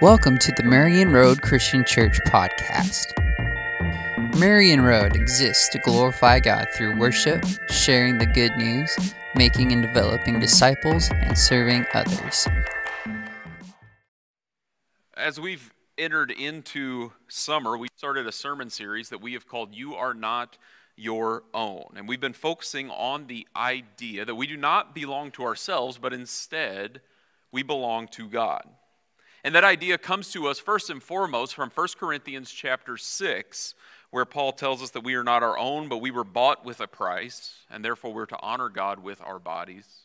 Welcome to the Marion Road Christian Church podcast. Marion Road exists to glorify God through worship, sharing the good news, making and developing disciples, and serving others. As we've entered into summer, we started a sermon series that we have called You Are Not Your Own. And we've been focusing on the idea that we do not belong to ourselves, but instead we belong to God. And that idea comes to us first and foremost from 1 Corinthians chapter 6, where Paul tells us that we are not our own, but we were bought with a price, and therefore we're to honor God with our bodies.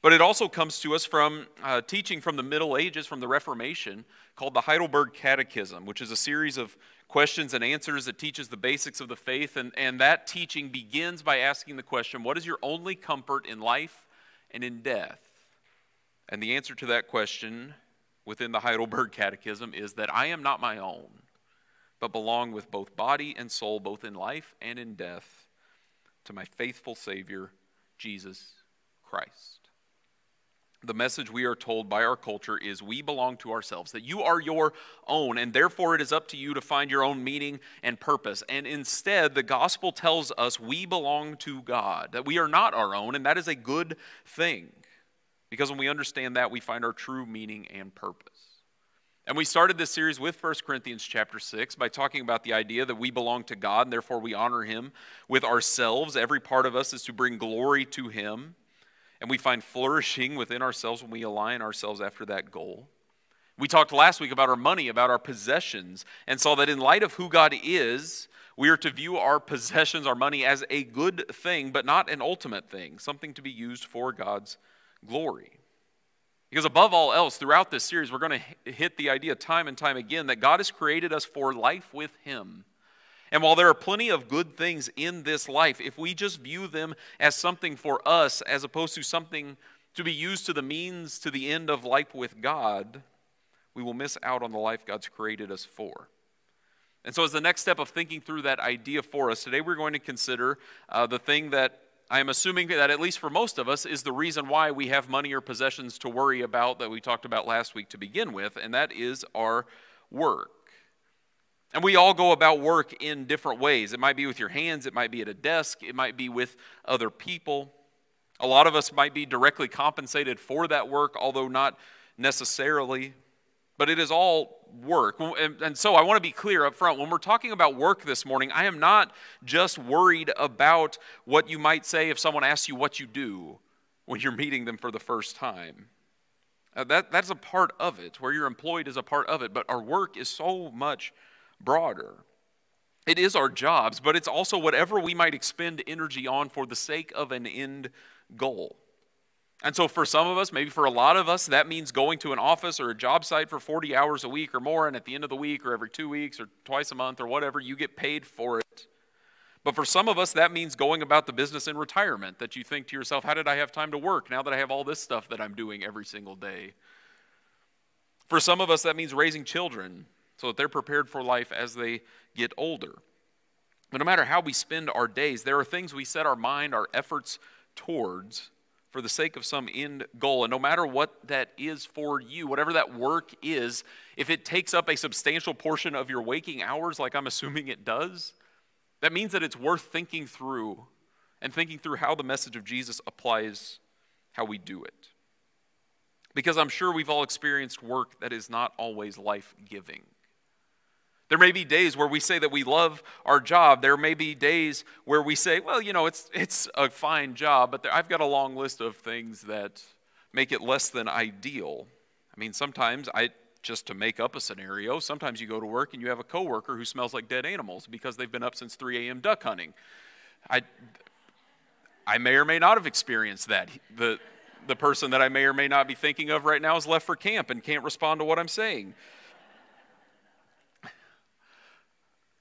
But it also comes to us from uh, teaching from the Middle Ages, from the Reformation, called the Heidelberg Catechism, which is a series of questions and answers that teaches the basics of the faith. And, and that teaching begins by asking the question what is your only comfort in life and in death? And the answer to that question within the Heidelberg Catechism is that I am not my own, but belong with both body and soul, both in life and in death, to my faithful Savior, Jesus Christ. The message we are told by our culture is we belong to ourselves, that you are your own, and therefore it is up to you to find your own meaning and purpose. And instead, the gospel tells us we belong to God, that we are not our own, and that is a good thing. Because when we understand that, we find our true meaning and purpose. And we started this series with 1 Corinthians chapter 6 by talking about the idea that we belong to God and therefore we honor Him with ourselves. Every part of us is to bring glory to Him. And we find flourishing within ourselves when we align ourselves after that goal. We talked last week about our money, about our possessions, and saw that in light of who God is, we are to view our possessions, our money, as a good thing, but not an ultimate thing, something to be used for God's glory. Because above all else, throughout this series, we're going to hit the idea time and time again that God has created us for life with Him. And while there are plenty of good things in this life, if we just view them as something for us as opposed to something to be used to the means to the end of life with God, we will miss out on the life God's created us for. And so, as the next step of thinking through that idea for us, today we're going to consider uh, the thing that I am assuming that, at least for most of us, is the reason why we have money or possessions to worry about that we talked about last week to begin with, and that is our work. And we all go about work in different ways. It might be with your hands, it might be at a desk, it might be with other people. A lot of us might be directly compensated for that work, although not necessarily. But it is all work. And, so I want to be clear up front. When we're talking about work this morning, I am not just worried about what you might say if someone asks you what you do when you're meeting them for the first time. Uh, that, that's a part of it, where you're employed is a part of it, but our work is so much broader. It is our jobs, but it's also whatever we might expend energy on for the sake of an end goal. And so, for some of us, maybe for a lot of us, that means going to an office or a job site for 40 hours a week or more, and at the end of the week or every two weeks or twice a month or whatever, you get paid for it. But for some of us, that means going about the business in retirement that you think to yourself, how did I have time to work now that I have all this stuff that I'm doing every single day? For some of us, that means raising children so that they're prepared for life as they get older. But no matter how we spend our days, there are things we set our mind, our efforts towards for the sake of some end goal. And no matter what that is for you, whatever that work is, if it takes up a substantial portion of your waking hours, like I'm assuming it does, that means that it's worth thinking through and thinking through how the message of Jesus applies how we do it. Because I'm sure we've all experienced work that is not always life giving. There may be days where we say that we love our job. There may be days where we say, well, you know, it's, it's a fine job, but there, I've got a long list of things that make it less than ideal. I mean, sometimes I, just to make up a scenario, sometimes you go to work and you have a coworker who smells like dead animals because they've been up since 3 a.m. duck hunting. I, I may or may not have experienced that. The, the person that I may or may not be thinking of right now is left for camp and can't respond to what I'm saying.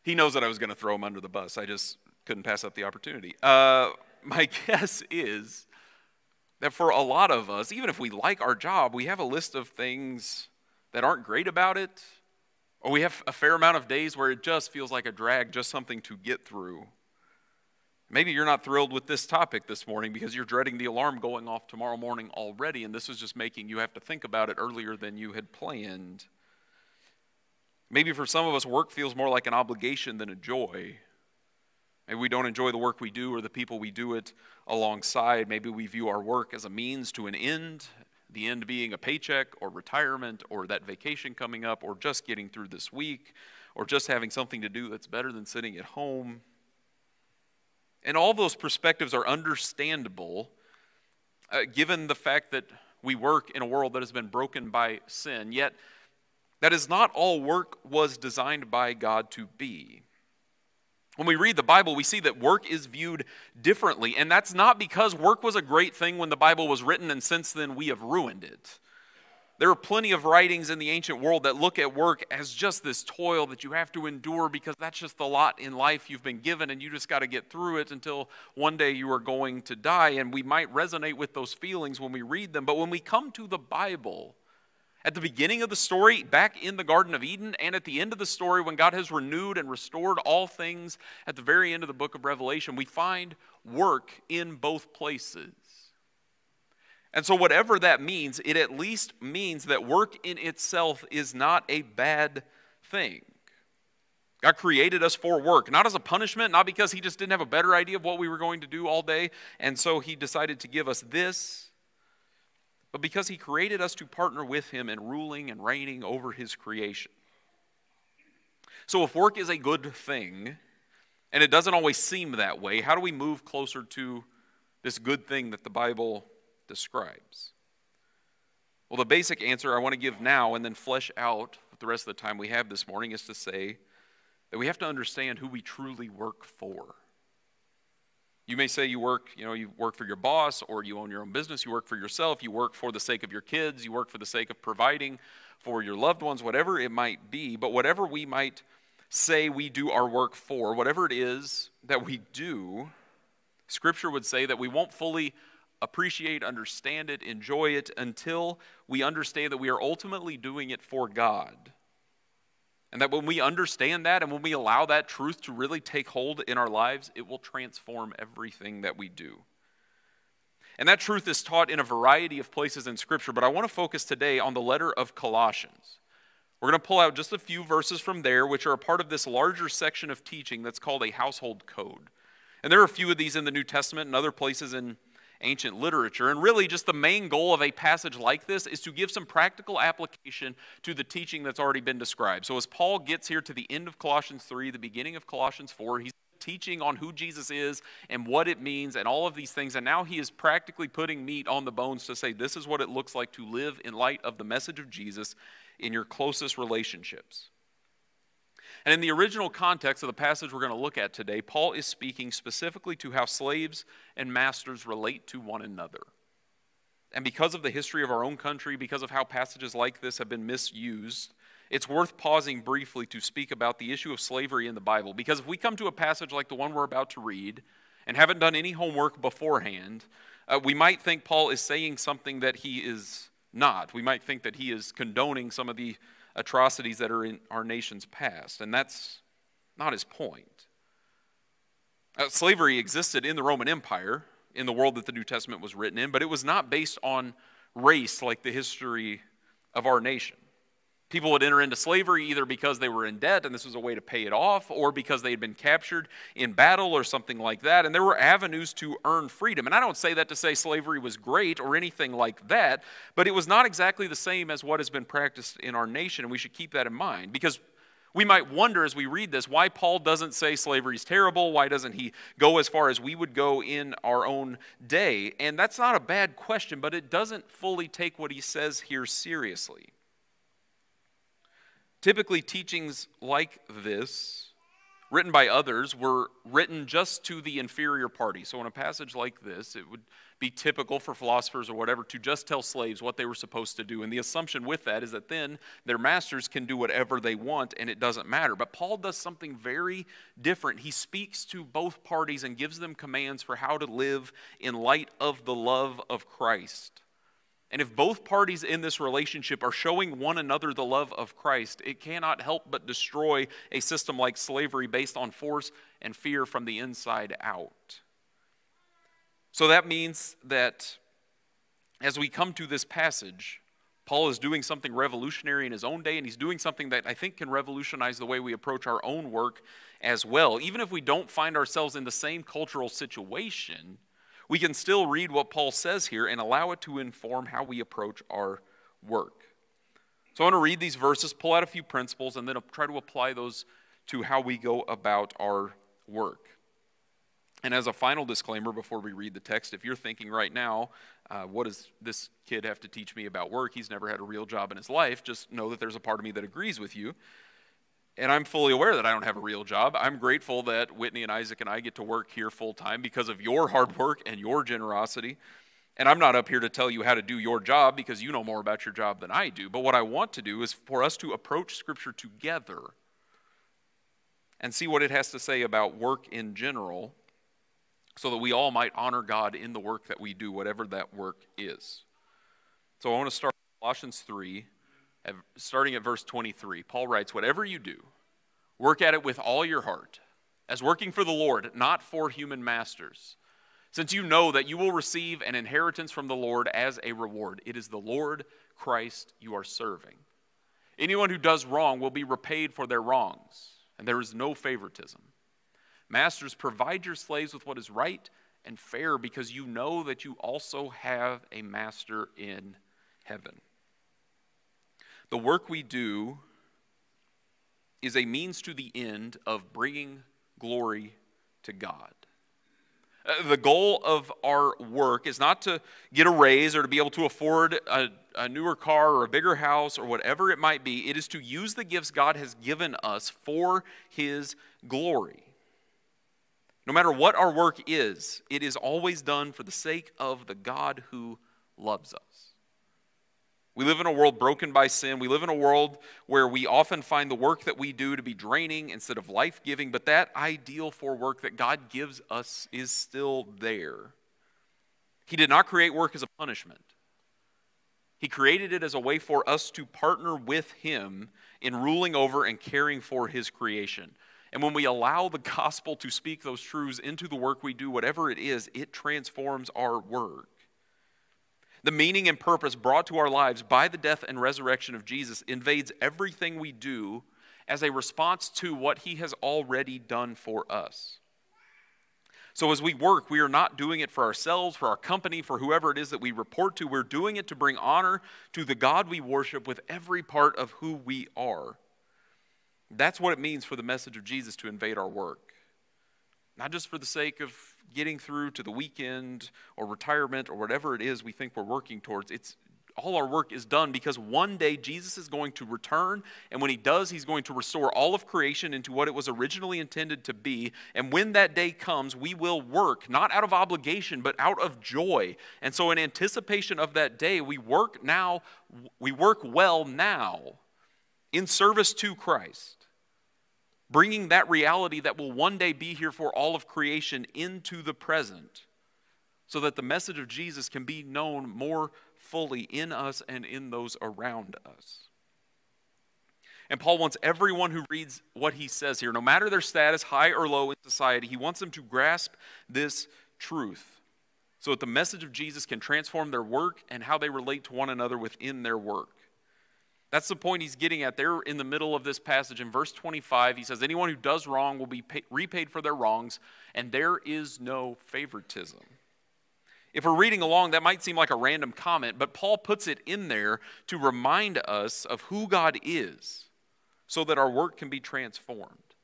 He knows that I was going to throw him under the bus. I just couldn't pass up the opportunity. Uh, my guess is that for a lot of us, even if we like our job, we have a list of things that aren't great about it, or we have a fair amount of days where it just feels like a drag, just something to get through. Maybe you're not thrilled with this topic this morning because you're dreading the alarm going off tomorrow morning already, and this is just making you have to think about it earlier than you had planned. Maybe for some of us, work feels more like an obligation than a joy. Maybe we don't enjoy the work we do or the people we do it alongside. Maybe we view our work as a means to an end, the end being a paycheck or retirement or that vacation coming up or just getting through this week or just having something to do that's better than sitting at home. And all those perspectives are understandable uh, given the fact that we work in a world that has been broken by sin. Yet, that is not all work was designed by God to be. When we read the Bible, we see that work is viewed differently, and that's not because work was a great thing when the Bible was written, and since then we have ruined it. There are plenty of writings in the ancient world that look at work as just this toil that you have to endure because that's just the lot in life you've been given, and you just got to get through it until one day you are going to die. And we might resonate with those feelings when we read them, but when we come to the Bible, at the beginning of the story, back in the Garden of Eden, and at the end of the story, when God has renewed and restored all things, at the very end of the book of Revelation, we find work in both places. And so, whatever that means, it at least means that work in itself is not a bad thing. God created us for work, not as a punishment, not because He just didn't have a better idea of what we were going to do all day, and so He decided to give us this but because he created us to partner with him in ruling and reigning over his creation. So, if work is a good thing, and it doesn't always seem that way, how do we move closer to this good thing that the Bible describes? Well, the basic answer I want to give now and then flesh out with the rest of the time we have this morning is to say that we have to understand who we truly work for. You may say you work, you know, you work for your boss or you own your own business, you work for yourself, you work for the sake of your kids, you work for the sake of providing for your loved ones, whatever it might be. But whatever we might say we do our work for, whatever it is that we do, Scripture would say that we won't fully appreciate, understand it, enjoy it until we understand that we are ultimately doing it for God. And that when we understand that and when we allow that truth to really take hold in our lives, it will transform everything that we do. And that truth is taught in a variety of places in Scripture, but I want to focus today on the letter of Colossians. We're going to pull out just a few verses from there, which are a part of this larger section of teaching that's called a household code. And there are a few of these in the New Testament and other places in ancient literature. And really, just the main goal of a passage like this is to give some practical application to the teaching that's already been described. So, as Paul gets here to the end of Colossians 3, the beginning of Colossians 4, he's teaching on who Jesus is and what it means and all of these things. And now he is practically putting meat on the bones to say, this is what it looks like to live in light of the message of Jesus in your closest relationships. And in the original context of the passage we're going to look at today, Paul is speaking specifically to how slaves and masters relate to one another. And because of the history of our own country, because of how passages like this have been misused, it's worth pausing briefly to speak about the issue of slavery in the Bible. Because if we come to a passage like the one we're about to read and haven't done any homework beforehand, uh, we might think Paul is saying something that he is not. We might think that he is condoning some of the atrocities that are in our nation's past. And that's not his point. Uh, slavery existed in the Roman Empire, in the world that the New Testament was written in, but it was not based on race like the history of our nation. People would enter into slavery either because they were in debt and this was a way to pay it off, or because they had been captured in battle or something like that. And there were avenues to earn freedom. And I don't say that to say slavery was great or anything like that, but it was not exactly the same as what has been practiced in our nation. And we should keep that in mind because we might wonder as we read this why Paul doesn't say slavery is terrible. Why doesn't he go as far as we would go in our own day? And that's not a bad question, but it doesn't fully take what he says here seriously. Typically, teachings like this, written by others, were written just to the inferior party. So, in a passage like this, it would be typical for philosophers or whatever to just tell slaves what they were supposed to do. And the assumption with that is that then their masters can do whatever they want and it doesn't matter. But Paul does something very different. He speaks to both parties and gives them commands for how to live in light of the love of Christ. And if both parties in this relationship are showing one another the love of Christ, it cannot help but destroy a system like slavery based on force and fear from the inside out. So that means that as we come to this passage, Paul is doing something revolutionary in his own day, and he's doing something that I think can revolutionize the way we approach our own work as well. Even if we don't find ourselves in the same cultural situation, we can still read what Paul says here and allow it to inform how we approach our work. So I want to read these verses, pull out a few principles, and then try to apply those to how we go about our work. And as a final disclaimer before we read the text, if you're thinking right now, uh, what does this kid have to teach me about work? He's never had a real job in his life. Just know that there's a part of me that agrees with you. And I'm fully aware that I don't have a real job. I'm grateful that Whitney and Isaac and I get to work here full time because of your hard work and your generosity. And I'm not up here to tell you how to do your job because you know more about your job than I do. But what I want to do is for us to approach Scripture together and see what it has to say about work in general so that we all might honor God in the work that we do, whatever that work is. So I want to start Colossians 3, starting at verse 23. Paul writes, Whatever you do, work at it with all your heart, as working for the Lord, not for human masters, since you know that you will receive an inheritance from the Lord as a reward. It is the Lord Christ you are serving. Anyone who does wrong will be repaid for their wrongs, and there is no favoritism. Masters, provide your slaves with what is right and fair because you know that you also have a master in heaven. The work we do is a means to the end of bringing glory to God. Uh, the goal of our work is not to get a raise or to be able to afford a, a, newer car or a bigger house or whatever it might be. It is to use the gifts God has given us for His glory. No matter what our work is, it is always done for the sake of the God who loves us. We live in a world broken by sin. We live in a world where we often find the work that we do to be draining instead of life giving, but that ideal for work that God gives us is still there. He did not create work as a punishment, He created it as a way for us to partner with Him in ruling over and caring for His creation. And when we allow the gospel to speak those truths into the work we do, whatever it is, it transforms our work. The meaning and purpose brought to our lives by the death and resurrection of Jesus invades everything we do as a response to what he has already done for us. So, as we work, we are not doing it for ourselves, for our company, for whoever it is that we report to. We're doing it to bring honor to the God we worship with every part of who we are. That's what it means for the message of Jesus to invade our work. Not just for the sake of getting through to the weekend or retirement or whatever it is we think we're working towards. It's all our work is done because one day Jesus is going to return, and when he does, he's going to restore all of creation into what it was originally intended to be. And when that day comes, we will work, not out of obligation, but out of joy. And so, in anticipation of that day, we work now, we work well now in service to Christ bringing that reality that will one day be here for all of creation into the present so that the message of Jesus can be known more fully in us and in those around us. And Paul wants everyone who reads what he says here, no matter their status, high or low in society, he wants them to grasp this truth so that the message of Jesus can transform their work and how they relate to one another within their work. That's the point he's getting at there in the middle of this passage. In verse 25, he says, Anyone who does wrong will be pay- repaid for their wrongs, and there is no favoritism. If we're reading along, that might seem like a random comment, but Paul puts it in there to remind us of who God is so that our work can be transformed.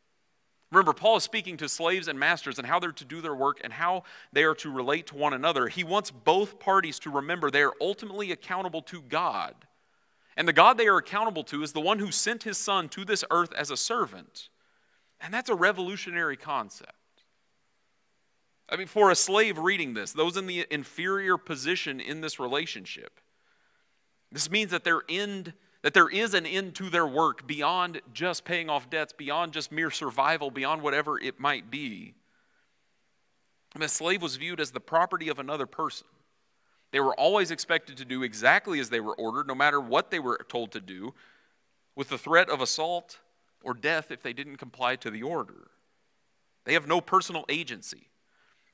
Remember, Paul is speaking to slaves and masters and how they're to do their work and how they are to relate to one another. He wants both parties to remember they are ultimately accountable to God and the God they are accountable to is the one who sent his son to this earth as a servant. And that's a revolutionary concept. I mean, for a slave reading this, those in the inferior position in this relationship, this means that their end that there is an end to their work beyond just paying off debts, beyond just mere survival, beyond whatever it might be. And a slave was viewed as the property of another person. They were always expected to do exactly as they were ordered, no matter what they were told to do, with the threat of assault or death if they didn't comply to the order. They have no personal agency.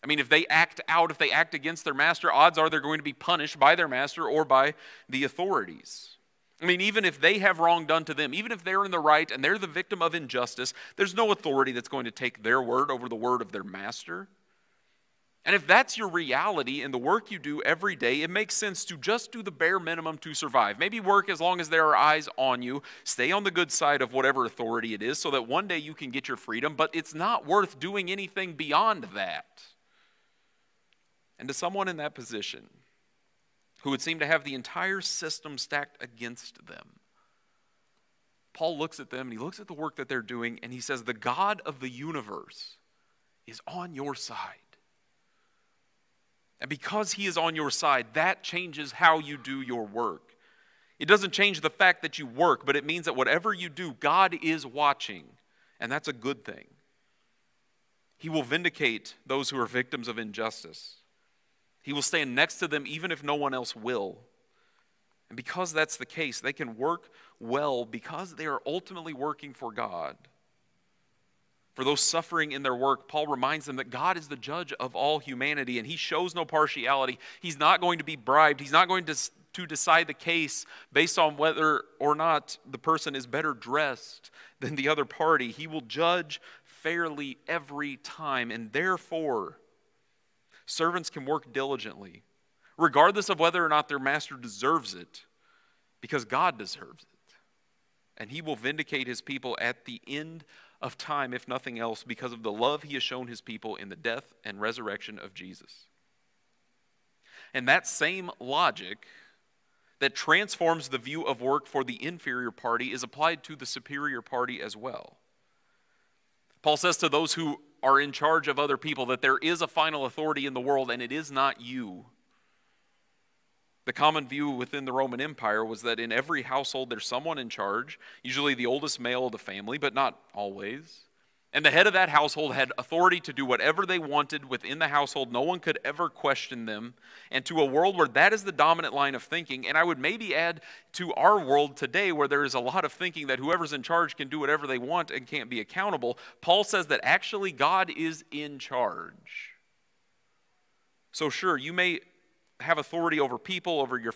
I mean, if they act out, if they act against their master, odds are they're going to be punished by their master or by the authorities. I mean, even if they have wrong done to them, even if they're in the right and they're the victim of injustice, there's no authority that's going to take their word over the word of their master. And if that's your reality in the work you do every day, it makes sense to just do the bare minimum to survive. Maybe work as long as there are eyes on you, stay on the good side of whatever authority it is so that one day you can get your freedom, but it's not worth doing anything beyond that. And to someone in that position who would seem to have the entire system stacked against them, Paul looks at them and he looks at the work that they're doing and he says, The God of the universe is on your side. And because He is on your side, that changes how you do your work. It doesn't change the fact that you work, but it means that whatever you do, God is watching, and that's a good thing. He will vindicate those who are victims of injustice. He will stand next to them even if no one else will. And because that's the case, they can work well because they are ultimately working for God. For those suffering in their work, Paul reminds them that God is the judge of all humanity and he shows no partiality. He's not going to be bribed, he's not going to, to decide the case based on whether or not the person is better dressed than the other party. He will judge fairly every time, and therefore, servants can work diligently, regardless of whether or not their master deserves it, because God deserves it. And he will vindicate his people at the end of time, if nothing else, because of the love he has shown his people in the death and resurrection of Jesus. And that same logic that transforms the view of work for the inferior party is applied to the superior party as well. Paul says to those who are in charge of other people that there is a final authority in the world and it is not you. The common view within the Roman Empire was that in every household there's someone in charge, usually the oldest male of the family, but not always. And the head of that household had authority to do whatever they wanted within the household. No one could ever question them. And to a world where that is the dominant line of thinking, and I would maybe add to our world today where there is a lot of thinking that whoever's in charge can do whatever they want and can't be accountable, Paul says that actually God is in charge. So, sure, you may have authority over people, over your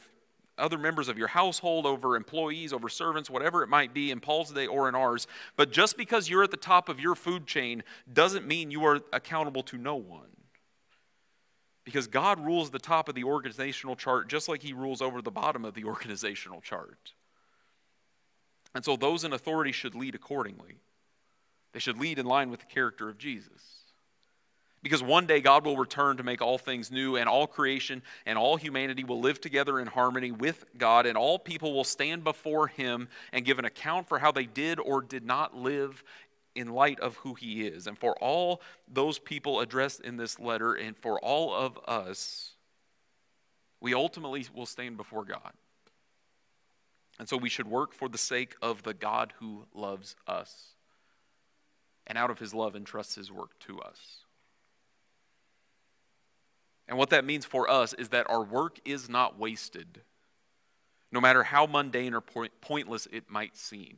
other members of your household, over employees, over servants, whatever it might be in Paul's day or in ours. But just because you're at the top of your food chain doesn't mean you are accountable to no one. Because God rules the top of the organizational chart just like He rules over the bottom of the organizational chart. And so those in authority should lead accordingly. They should lead in line with the character of Jesus. Because one day God will return to make all things new, and all creation and all humanity will live together in harmony with God, and all people will stand before Him and give an account for how they did or did not live in light of who He is. And for all those people addressed in this letter, and for all of us, we ultimately will stand before God. And so we should work for the sake of the God who loves us, and out of His love entrusts His work to us. And what that means for us is that our work is not wasted, no matter how mundane or point, pointless it might seem.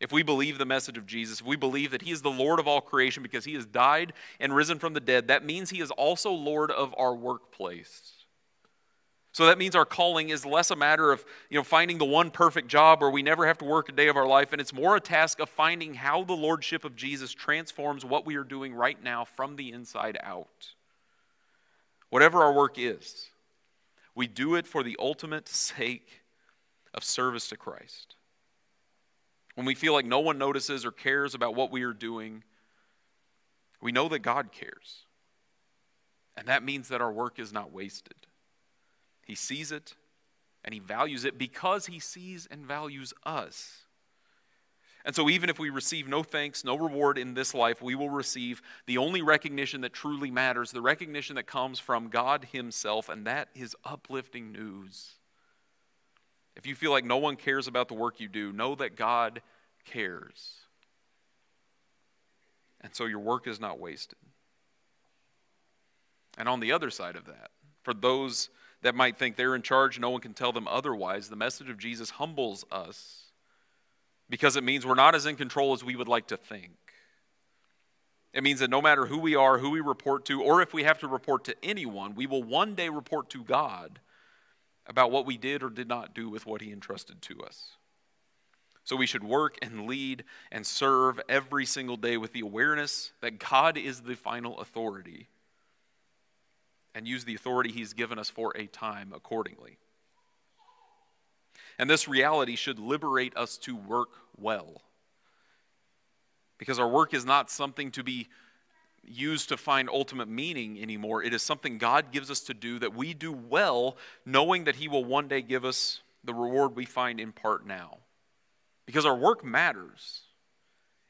If we believe the message of Jesus, if we believe that He is the Lord of all creation because He has died and risen from the dead, that means He is also Lord of our workplace. So that means our calling is less a matter of you know, finding the one perfect job where we never have to work a day of our life, and it's more a task of finding how the Lordship of Jesus transforms what we are doing right now from the inside out whatever our work is, we do it for the ultimate sake of service to Christ. When we feel like no one notices or cares about what we are doing, we know that God cares. And that means that our work is not wasted. He sees it and He values it because He sees and values us. And so, even if we receive no thanks, no reward in this life, we will receive the only recognition that truly matters the recognition that comes from God Himself, and that is uplifting news. If you feel like no one cares about the work you do, know that God cares. And so, your work is not wasted. And on the other side of that, for those that might think they're in charge, no one can tell them otherwise, the message of Jesus humbles us because it means we're not as in control as we would like to think. It means that no matter who we are, who we report to, or if we have to report to anyone, we will one day report to God about what we did or did not do with what He entrusted to us. So we should work and lead and serve every single day with the awareness that God is the final authority and use the authority He's given us for a time accordingly. And this reality should liberate us to work well. Because our work is not something to be used to find ultimate meaning anymore. It is something God gives us to do that we do well, knowing that He will one day give us the reward we find in part now because our work matters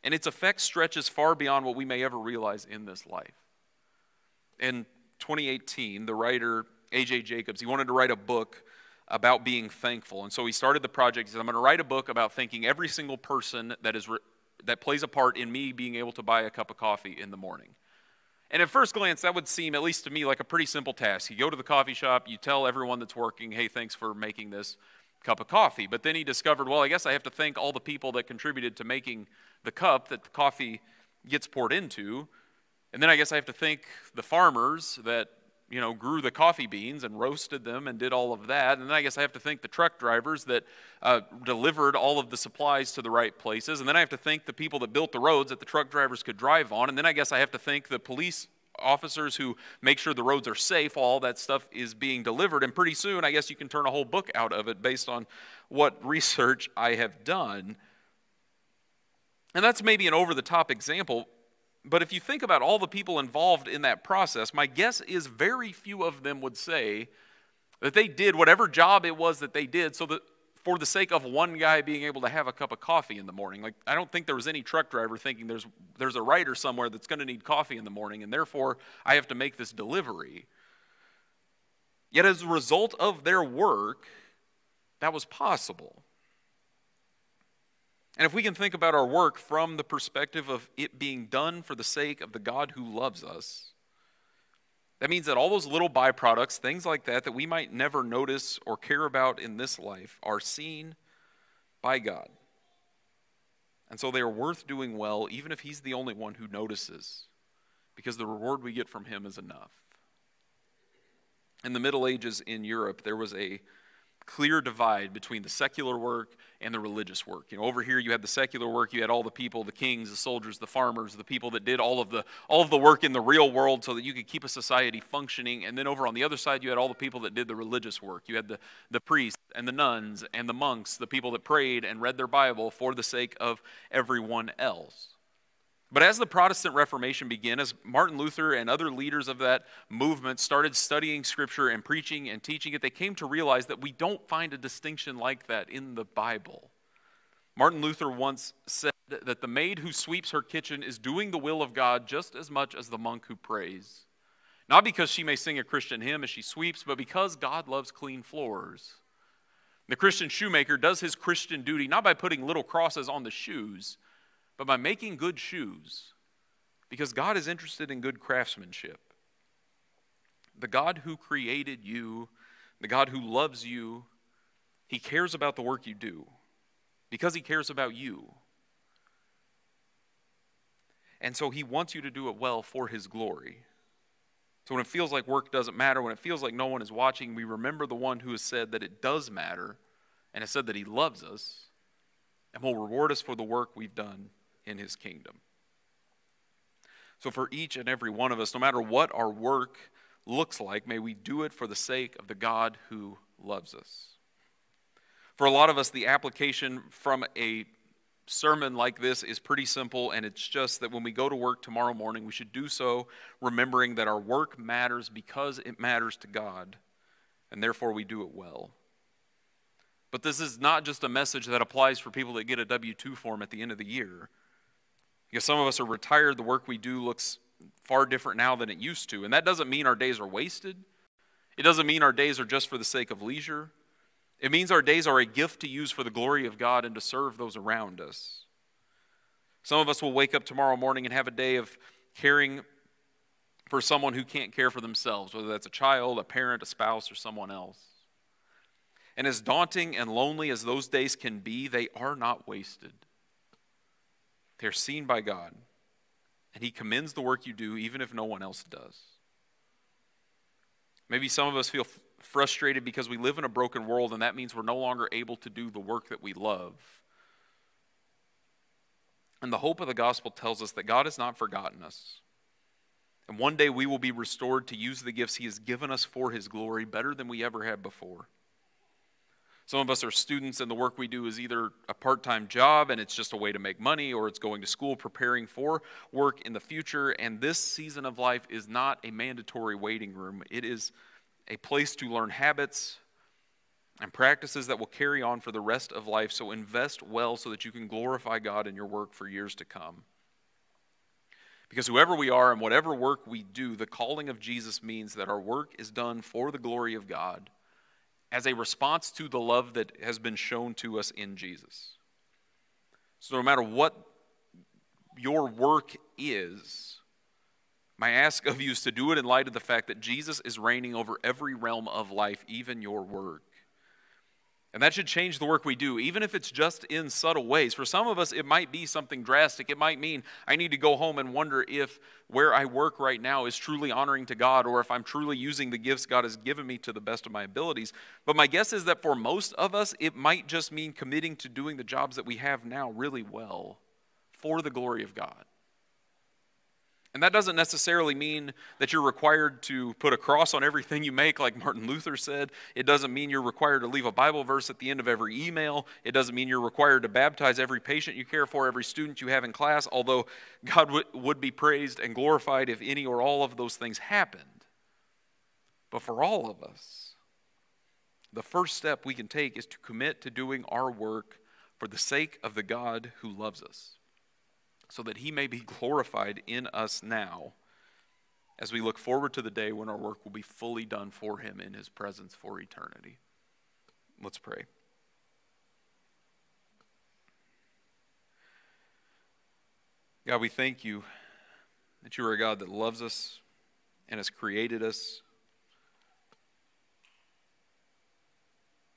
and its effect stretches far beyond what we may ever realize in this life. In 2018, the writer A.J. Jacobs, he wanted to write a book about being thankful. And so he started the project. He said, I'm going to write a book about thanking every single person that, is re- that plays a part in me being able to buy a cup of coffee in the morning. And at first glance, that would seem, at least to me, like a pretty simple task. You go to the coffee shop, you tell everyone that's working, hey, thanks for making this cup of coffee. But then he discovered, well, I guess I have to thank all the people that contributed to making the cup that the coffee gets poured into. And then I guess I have to thank the farmers that, you know, grew the coffee beans and roasted them and did all of that. And then I guess I have to thank the truck drivers that uh, delivered all of the supplies to the right places. And then I have to thank the people that built the roads that the truck drivers could drive on. And then I guess I have to thank the police officers who make sure the roads are safe, all that stuff is being delivered. And pretty soon, I guess you can turn a whole book out of it based on what research I have done. And that's maybe an over the top example, but if you think about all the people involved in that process, my guess is very few of them would say that they did whatever job it was that they did so that for the sake of one guy being able to have a cup of coffee in the morning. Like I don't think there was any truck driver thinking there's there's a writer somewhere that's going to need coffee in the morning and therefore I have to make this delivery. Yet as a result of their work, that was possible. And if we can think about our work from the perspective of it being done for the sake of the God who loves us, that means that all those little byproducts, things like that, that we might never notice or care about in this life, are seen by God. And so they are worth doing well, even if He's the only one who notices, because the reward we get from Him is enough. In the Middle Ages in Europe, there was a clear divide between the secular work and the religious work. You know, over here you had the secular work, you had all the people, the kings, the soldiers, the farmers, the people that did all of the all of the work in the real world so that you could keep a society functioning. And then over on the other side you had all the people that did the religious work. You had the, the priests and the nuns and the monks, the people that prayed and read their Bible for the sake of everyone else. But as the Protestant Reformation began, as Martin Luther and other leaders of that movement started studying Scripture and preaching and teaching it, they came to realize that we don't find a distinction like that in the Bible. Martin Luther once said that the maid who sweeps her kitchen is doing the will of God just as much as the monk who prays. Not because she may sing a Christian hymn as she sweeps, but because God loves clean floors. The Christian shoemaker does his Christian duty not by putting little crosses on the shoes but by making good shoes, because God is interested in good craftsmanship. The God who created you, the God who loves you, He cares about the work you do because He cares about you. And so He wants you to do it well for His glory. So when it feels like work doesn't matter, when it feels like no one is watching, we remember the one who has said that it does matter and has said that He loves us and will reward us for the work we've done in his kingdom. So, for each and every one of us, no matter what our work looks like, may we do it for the sake of the God who loves us. For a lot of us, the application from a sermon like this is pretty simple, and it's just that when we go to work tomorrow morning, we should do so remembering that our work matters because it matters to God, and therefore we do it well. But this is not just a message that applies for people that get a W 2 form at the end of the year. Because some of us are retired, the work we do looks far different now than it used to. And that doesn't mean our days are wasted. It doesn't mean our days are just for the sake of leisure. It means our days are a gift to use for the glory of God and to serve those around us. Some of us will wake up tomorrow morning and have a day of caring for someone who can't care for themselves, whether that's a child, a parent, a spouse, or someone else. And as daunting and lonely as those days can be, they are not wasted. They're seen by God, and He commends the work you do, even if no one else does. Maybe some of us feel frustrated because we live in a broken world, and that means we're no longer able to do the work that we love. And the hope of the gospel tells us that God has not forgotten us. And one day we will be restored to use the gifts He has given us for His glory better than we ever had before. Some of us are students, and the work we do is either a part time job and it's just a way to make money, or it's going to school preparing for work in the future. And this season of life is not a mandatory waiting room, it is a place to learn habits and practices that will carry on for the rest of life. So invest well so that you can glorify God in your work for years to come. Because whoever we are and whatever work we do, the calling of Jesus means that our work is done for the glory of God as a response to the love that has been shown to us in Jesus. So, no matter what your work is, my ask of you is to do it in light of the fact that Jesus is reigning over every realm of life, even your work. And that should change the work we do, even if it's just in subtle ways. For some of us, it might be something drastic. It might mean I need to go home and wonder if where I work right now is truly honoring to God or if I'm truly using the gifts God has given me to the best of my abilities. But my guess is that for most of us, it might just mean committing to doing the jobs that we have now really well for the glory of God. And that doesn't necessarily mean that you're required to put a cross on everything you make, like Martin Luther said. It doesn't mean you're required to leave a Bible verse at the end of every email. It doesn't mean you're required to baptize every patient you care for, every student you have in class, although God w- would be praised and glorified if any or all of those things happened. But for all of us, the first step we can take is to commit to doing our work for the sake of the God who loves us so that he may be glorified in us now as we look forward to the day when our work will be fully done for him in his presence for eternity. Let's pray. God, we thank you that you are a God that loves us and has created us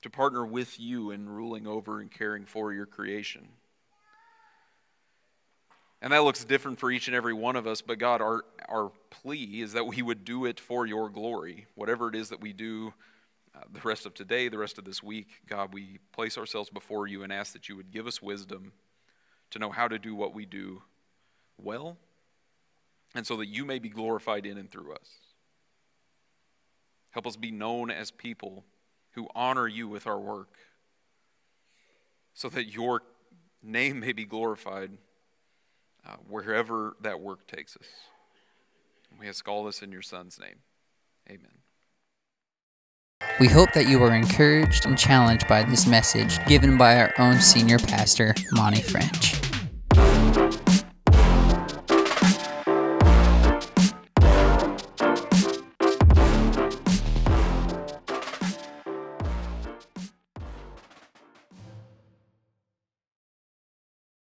to partner with you in ruling over and caring for your creation. And that looks different for each and every one of us, but God, our, our plea is that we would do it for your glory. Whatever it is that we do uh, the rest of today, the rest of this week, God, we place ourselves before you and ask that you would give us wisdom to know how to do what we do well, and so that you may be glorified in and through us. Help us be known as people who honor you with our work, so that your name may be glorified uh, wherever that work takes us. We ask all this in your Son's name. Amen. We hope that you were encouraged and challenged by this message given by our own senior pastor, Monte French.